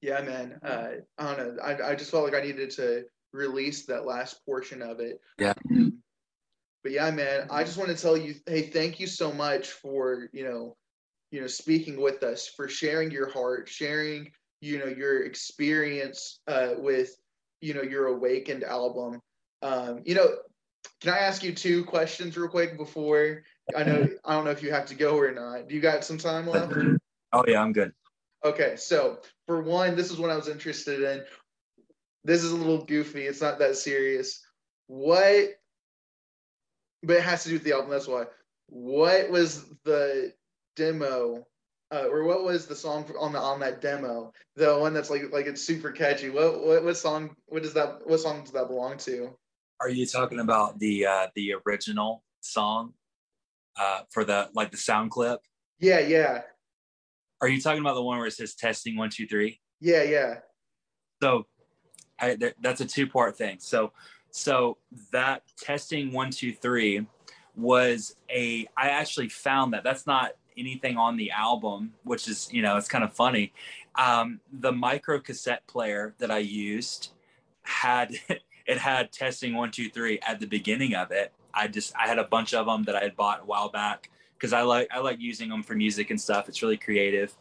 yeah, man. Uh, I don't know. I, I just felt like I needed to release that last portion of it. Yeah. Um, but yeah, man, I just want to tell you, hey, thank you so much for you know, you know, speaking with us, for sharing your heart, sharing you know your experience uh, with you know your awakened album. Um, you know, can I ask you two questions real quick before I know I don't know if you have to go or not. Do you got some time left? Oh yeah, I'm good. Okay, so for one, this is what I was interested in. This is a little goofy. It's not that serious. What? But it has to do with the album. That's why. What was the demo, uh, or what was the song on the on that demo? The one that's like like it's super catchy. What what what song? What does that? What song does that belong to? Are you talking about the uh, the original song uh, for the like the sound clip? Yeah, yeah. Are you talking about the one where it says testing one two three? Yeah, yeah. So, I, that's a two part thing. So, so that testing one two three was a. I actually found that that's not anything on the album, which is you know it's kind of funny. Um, the micro cassette player that I used had it had testing one two three at the beginning of it. I just I had a bunch of them that I had bought a while back because I like I like using them for music and stuff. It's really creative,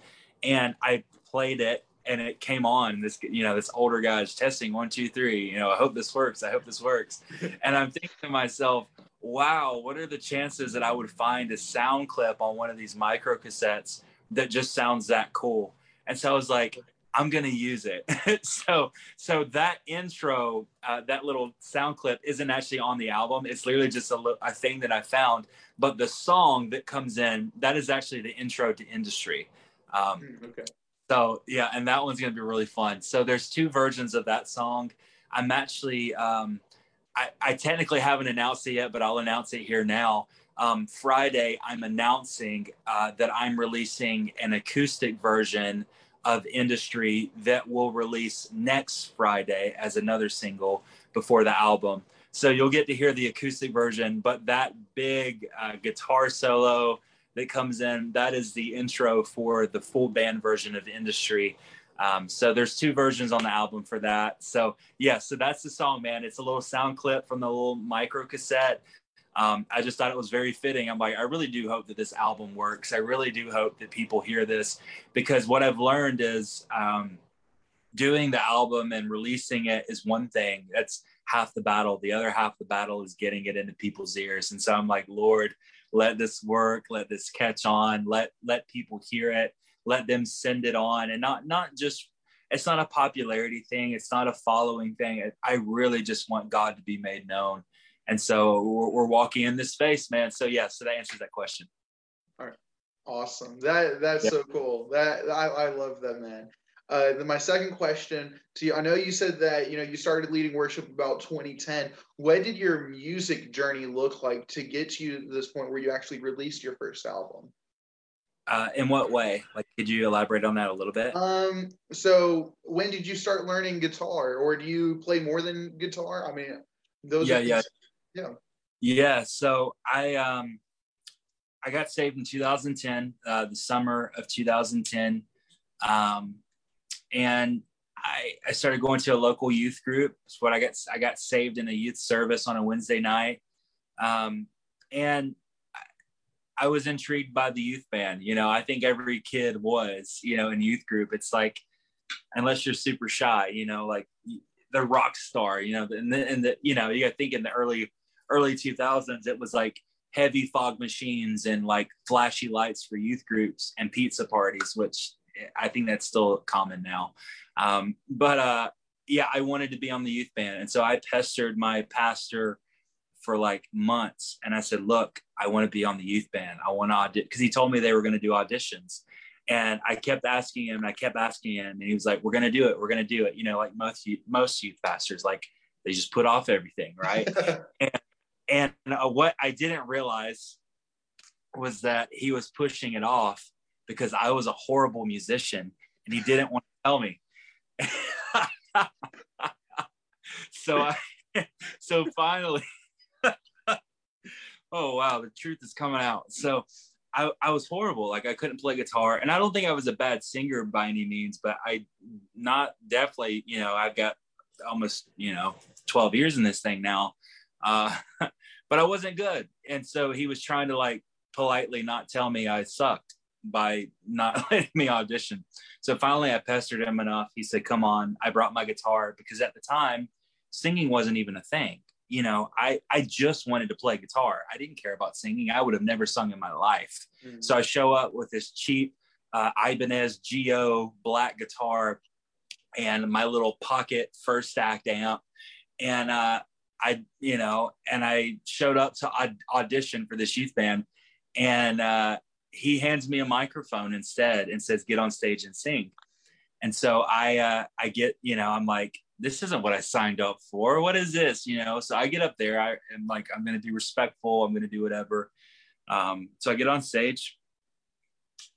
and I played it and it came on. This you know this older guy's testing one two three. You know I hope this works. I hope this works, and I'm thinking to myself, wow, what are the chances that I would find a sound clip on one of these micro cassettes that just sounds that cool? And so I was like, I'm gonna use it. so so that intro, uh, that little sound clip isn't actually on the album. It's literally just a, a thing that I found. But the song that comes in, that is actually the intro to Industry. Um, hmm, okay. So yeah, and that one's gonna be really fun. So there's two versions of that song. I'm actually, um, I, I technically haven't announced it yet, but I'll announce it here now. Um, Friday, I'm announcing uh, that I'm releasing an acoustic version of industry that will release next Friday as another single before the album. So you'll get to hear the acoustic version, but that big uh, guitar solo that comes in, that is the intro for the full band version of industry. Um, so there's two versions on the album for that. So yeah, so that's the song, man. It's a little sound clip from the little micro cassette. Um, I just thought it was very fitting. I'm like, I really do hope that this album works. I really do hope that people hear this because what I've learned is um, doing the album and releasing it is one thing. That's half the battle. The other half the battle is getting it into people's ears. And so I'm like, Lord, let this work. Let this catch on. Let let people hear it. Let them send it on, and not not just. It's not a popularity thing. It's not a following thing. I really just want God to be made known and so we're, we're walking in this space, man. So yeah, so that answers that question. All right, awesome. That that's yep. so cool. That I, I love that, man. Uh, then my second question to you, I know you said that you know you started leading worship about 2010. What did your music journey look like to get you to this point where you actually released your first album? Uh, in what way? Like, could you elaborate on that a little bit? Um, so when did you start learning guitar, or do you play more than guitar? I mean, those. Yeah, yeah. Yeah. Yeah. So I um I got saved in 2010, uh, the summer of 2010, um, and I, I started going to a local youth group. It's what I got. I got saved in a youth service on a Wednesday night, um, and I, I was intrigued by the youth band. You know, I think every kid was. You know, in youth group, it's like unless you're super shy, you know, like the rock star. You know, and the, and the you know you got to think in the early early 2000s, it was like heavy fog machines and like flashy lights for youth groups and pizza parties, which I think that's still common now. Um, but uh, yeah, I wanted to be on the youth band. And so I pestered my pastor for like months. And I said, look, I want to be on the youth band. I want to audition because he told me they were going to do auditions. And I kept asking him and I kept asking him and he was like, we're going to do it. We're going to do it. You know, like most, most youth pastors, like they just put off everything. Right. and and uh, what I didn't realize was that he was pushing it off because I was a horrible musician and he didn't want to tell me. so I, so finally oh wow the truth is coming out so I, I was horrible like i couldn't play guitar and i don't think i was a bad singer by any means but i not definitely you know i've got almost you know 12 years in this thing now uh, but I wasn't good. And so he was trying to like politely not tell me I sucked by not letting me audition. So finally I pestered him enough. He said, Come on. I brought my guitar because at the time, singing wasn't even a thing. You know, I, I just wanted to play guitar. I didn't care about singing. I would have never sung in my life. Mm-hmm. So I show up with this cheap uh, Ibanez GIO black guitar and my little pocket first act amp. And uh, I, you know, and I showed up to audition for this youth band, and uh, he hands me a microphone instead and says, "Get on stage and sing." And so I, uh, I get, you know, I'm like, this isn't what I signed up for. What is this? You know, so I get up there. I am like, I'm going to be respectful. I'm going to do whatever. Um, so I get on stage,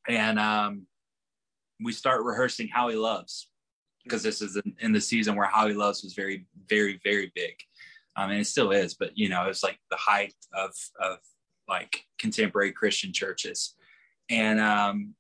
and um, we start rehearsing "How He Loves," because this is in, in the season where "How He Loves" was very, very, very big um, and it still is. But you know, it was like the height of of like contemporary Christian churches, and um,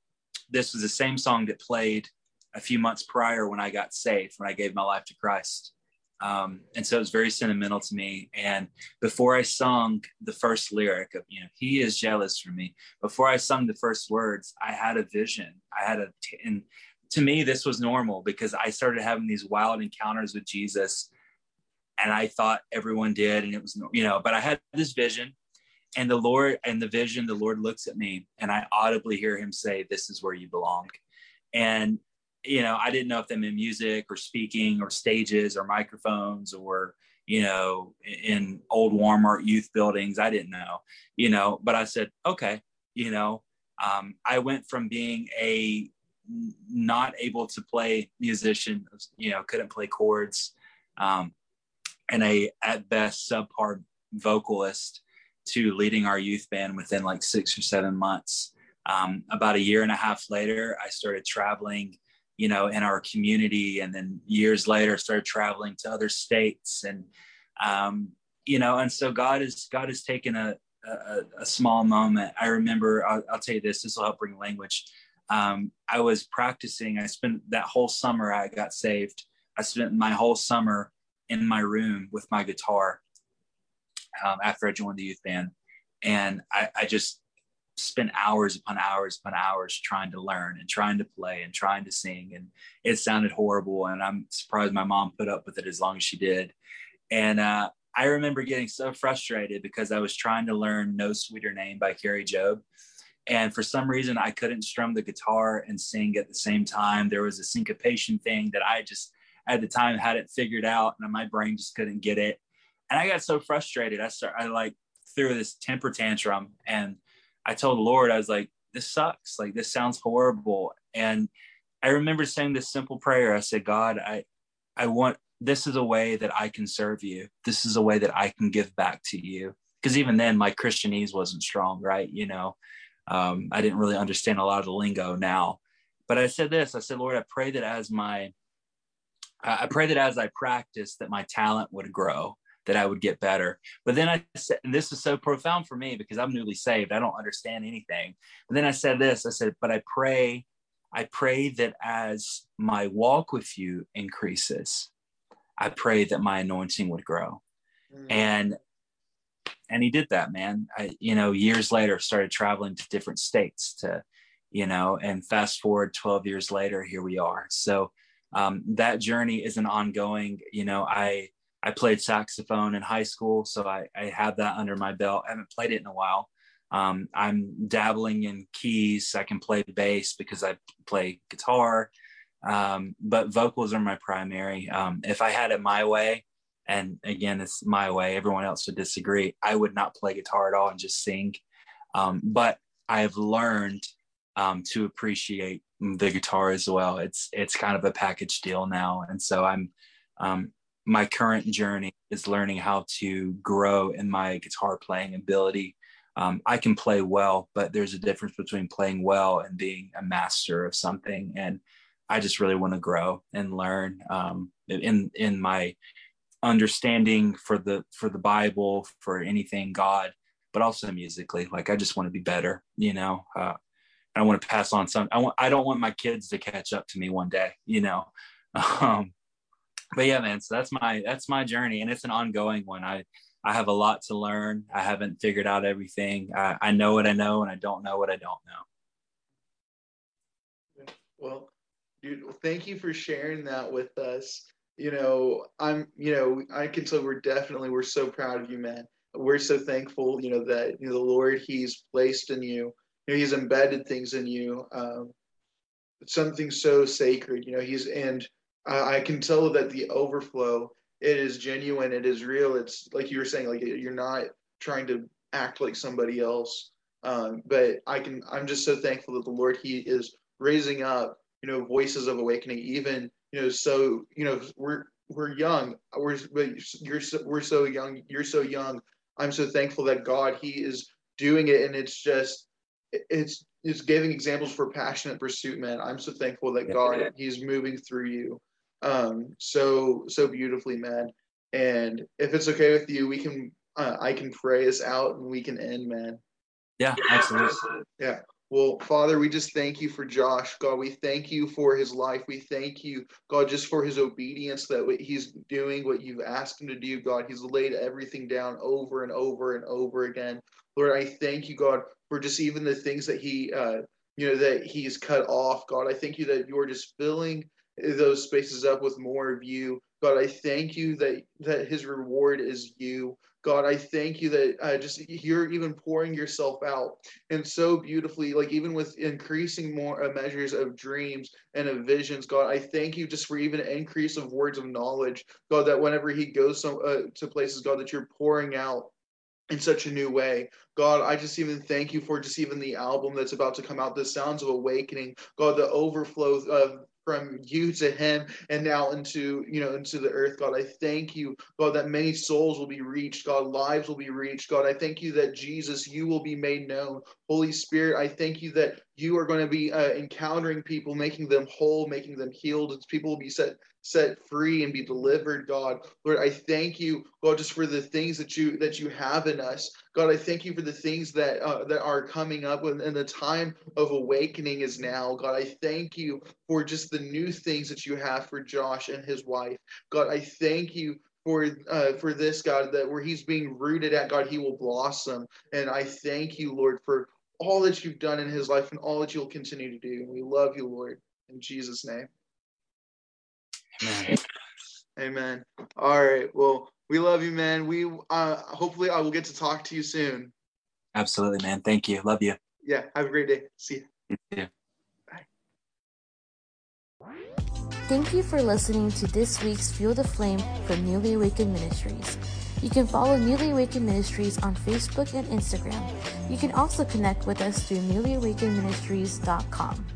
this was the same song that played a few months prior when I got saved, when I gave my life to Christ. Um, and so it was very sentimental to me. And before I sung the first lyric of, you know, he is jealous for me, before I sung the first words, I had a vision. I had a, and to me, this was normal because I started having these wild encounters with Jesus and I thought everyone did, and it was you know. But I had this vision, and the Lord and the vision, the Lord looks at me, and I audibly hear Him say, "This is where you belong," and you know, I didn't know if them in music or speaking or stages or microphones or you know in old Walmart youth buildings. I didn't know, you know, but I said, okay, you know, um, I went from being a not able to play musician, you know, couldn't play chords. Um, and a at best subpar vocalist to leading our youth band within like six or seven months. Um, about a year and a half later, I started traveling, you know, in our community, and then years later, started traveling to other states, and um, you know, and so God is God has taken a a, a small moment. I remember, I'll, I'll, tell you this. This will help bring language. um, I was practicing. I spent that whole summer I got saved. I spent my whole summer in my room with my guitar um, after I joined the youth band. And I, I just spent hours upon hours upon hours trying to learn and trying to play and trying to sing. And it sounded horrible. And I'm surprised my mom put up with it as long as she did. And uh, I remember getting so frustrated because I was trying to learn No Sweeter Name by Kari Jobe. And for some reason, I couldn't strum the guitar and sing at the same time. There was a syncopation thing that I just at the time had it figured out, and my brain just couldn't get it. And I got so frustrated. I start, I like threw this temper tantrum, and I told the Lord, I was like, "This sucks. Like this sounds horrible." And I remember saying this simple prayer. I said, "God, I, I want this is a way that I can serve you. This is a way that I can give back to you." Because even then, my Christianese wasn't strong, right? You know, um, I didn't really understand a lot of the lingo now. But I said this I said, Lord, I pray that as my, I pray that as I practice, that my talent would grow, that I would get better. But then I said, and this is so profound for me because I'm newly saved. I don't understand anything. But then I said this I said, but I pray, I pray that as my walk with you increases, I pray that my anointing would grow. Mm. And and he did that man i you know years later started traveling to different states to you know and fast forward 12 years later here we are so um, that journey is an ongoing you know i i played saxophone in high school so i i have that under my belt. I haven't played it in a while. Um, i'm dabbling in keys i can play bass because i play guitar um, but vocals are my primary. Um, if i had it my way and again it's my way everyone else would disagree i would not play guitar at all and just sing. Um, but i've learned um, to appreciate the guitar as well. It's it's kind of a package deal now and so i'm um, my current journey is learning how to grow in my guitar playing ability. Um, i can play well but there's a difference between playing well and being a master of something. And i just really want to grow and learn um, in in my understanding for the for the bible for anything god but also musically. Like i just want to be better you know? Uh, i want to pass on some i want i don't want my kids to catch up to me one day you know? Um but yeah man so that's my that's my journey and it's an ongoing one. I i have a lot to learn. I haven't figured out everything. I, I know what i know and i don't know what i don't know. Well dude thank you for sharing that with us. You know, I'm, you know, I can tell we're definitely, we're so proud of you, man. We're so thankful, you know, that, you know, the Lord, he's placed in you, you know, he's embedded things in you. Um, something so sacred, you know, he's, and I, I can tell that the overflow, it is genuine. It is real. It's like you were saying, like you're not trying to act like somebody else. Um, but I can, I'm just so thankful that the Lord, he is raising up, you know, voices of awakening, even you know, so you know, we're we're young. We're but you're so, we're so young. You're so young. I'm so thankful that God He is doing it, and it's just it's it's giving examples for passionate pursuit, man. I'm so thankful that God He's moving through you, um, so so beautifully, man. And if it's okay with you, we can uh, I can pray us out and we can end, man. Yeah, absolutely. Yeah. Well, Father, we just thank you for Josh. God, we thank you for his life. We thank you, God, just for his obedience that he's doing what you've asked him to do. God, he's laid everything down over and over and over again. Lord, I thank you, God, for just even the things that he, uh, you know, that he's cut off. God, I thank you that you're just filling those spaces up with more of you. God, I thank you that that his reward is you. God, I thank you that uh, just you're even pouring yourself out and so beautifully, like even with increasing more uh, measures of dreams and of visions. God, I thank you just for even increase of words of knowledge. God, that whenever he goes some, uh, to places, God, that you're pouring out in such a new way. God, I just even thank you for just even the album that's about to come out, the Sounds of Awakening. God, the overflow of from you to him and now into you know into the earth god. I thank you god that many souls will be reached god. Lives will be reached god. I thank you that jesus you will be made known. Holy spirit i thank you that you are going to be uh, encountering people, making them whole, making them healed. People will be set set free and be delivered, God. Lord, I thank you, God, just for the things that you that you have in us. God, I thank you for the things that uh, that are coming up, and, the time of awakening is now. God, I thank you for just the new things that you have for Josh and his wife. God, I thank you for uh, for this God that where he's being rooted at God, he will blossom. And I thank you, Lord, for all that you've done in his life and all that you'll continue to do. And we love you, Lord, in Jesus' name. Amen. Amen. All right. Well, we love you, man. We uh hopefully I will get to talk to you soon. Absolutely, man. Thank you. Love you. Yeah. Have a great day. See you. Yeah. Bye. Thank you for listening to this week's Fuel the Flame from Newly Awakened Ministries. You can follow Newly Awakened Ministries on Facebook and Instagram. You can also connect with us through newlyawakenedministries.com.